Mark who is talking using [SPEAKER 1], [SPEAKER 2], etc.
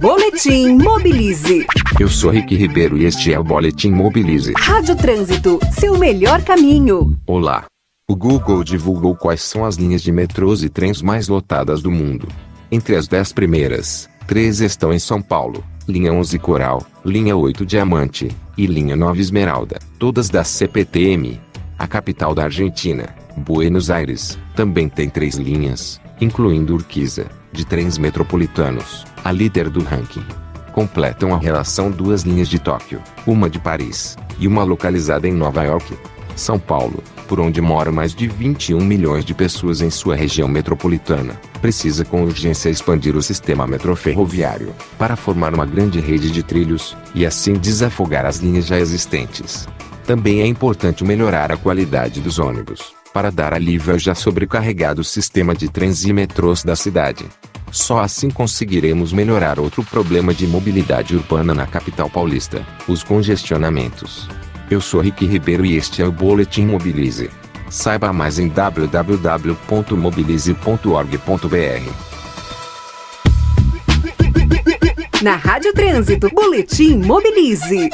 [SPEAKER 1] Boletim Mobilize.
[SPEAKER 2] Eu sou Rick Ribeiro e este é o Boletim Mobilize.
[SPEAKER 1] Rádio Trânsito, seu melhor caminho.
[SPEAKER 2] Olá. O Google divulgou quais são as linhas de metrôs e trens mais lotadas do mundo. Entre as dez primeiras, três estão em São Paulo, linha 11 Coral, linha 8 Diamante e linha 9 Esmeralda, todas da CPTM. A capital da Argentina, Buenos Aires, também tem três linhas, incluindo Urquiza, de trens metropolitanos, a líder do ranking. Completam a relação duas linhas de Tóquio, uma de Paris e uma localizada em Nova York. São Paulo, por onde moram mais de 21 milhões de pessoas em sua região metropolitana, precisa com urgência expandir o sistema metroferroviário para formar uma grande rede de trilhos e assim desafogar as linhas já existentes. Também é importante melhorar a qualidade dos ônibus para dar alívio ao já sobrecarregado sistema de trens e metrôs da cidade. Só assim conseguiremos melhorar outro problema de mobilidade urbana na capital paulista: os congestionamentos. Eu sou Rick Ribeiro e este é o Boletim Mobilize. Saiba mais em www.mobilize.org.br.
[SPEAKER 1] Na Rádio Trânsito, Boletim Mobilize.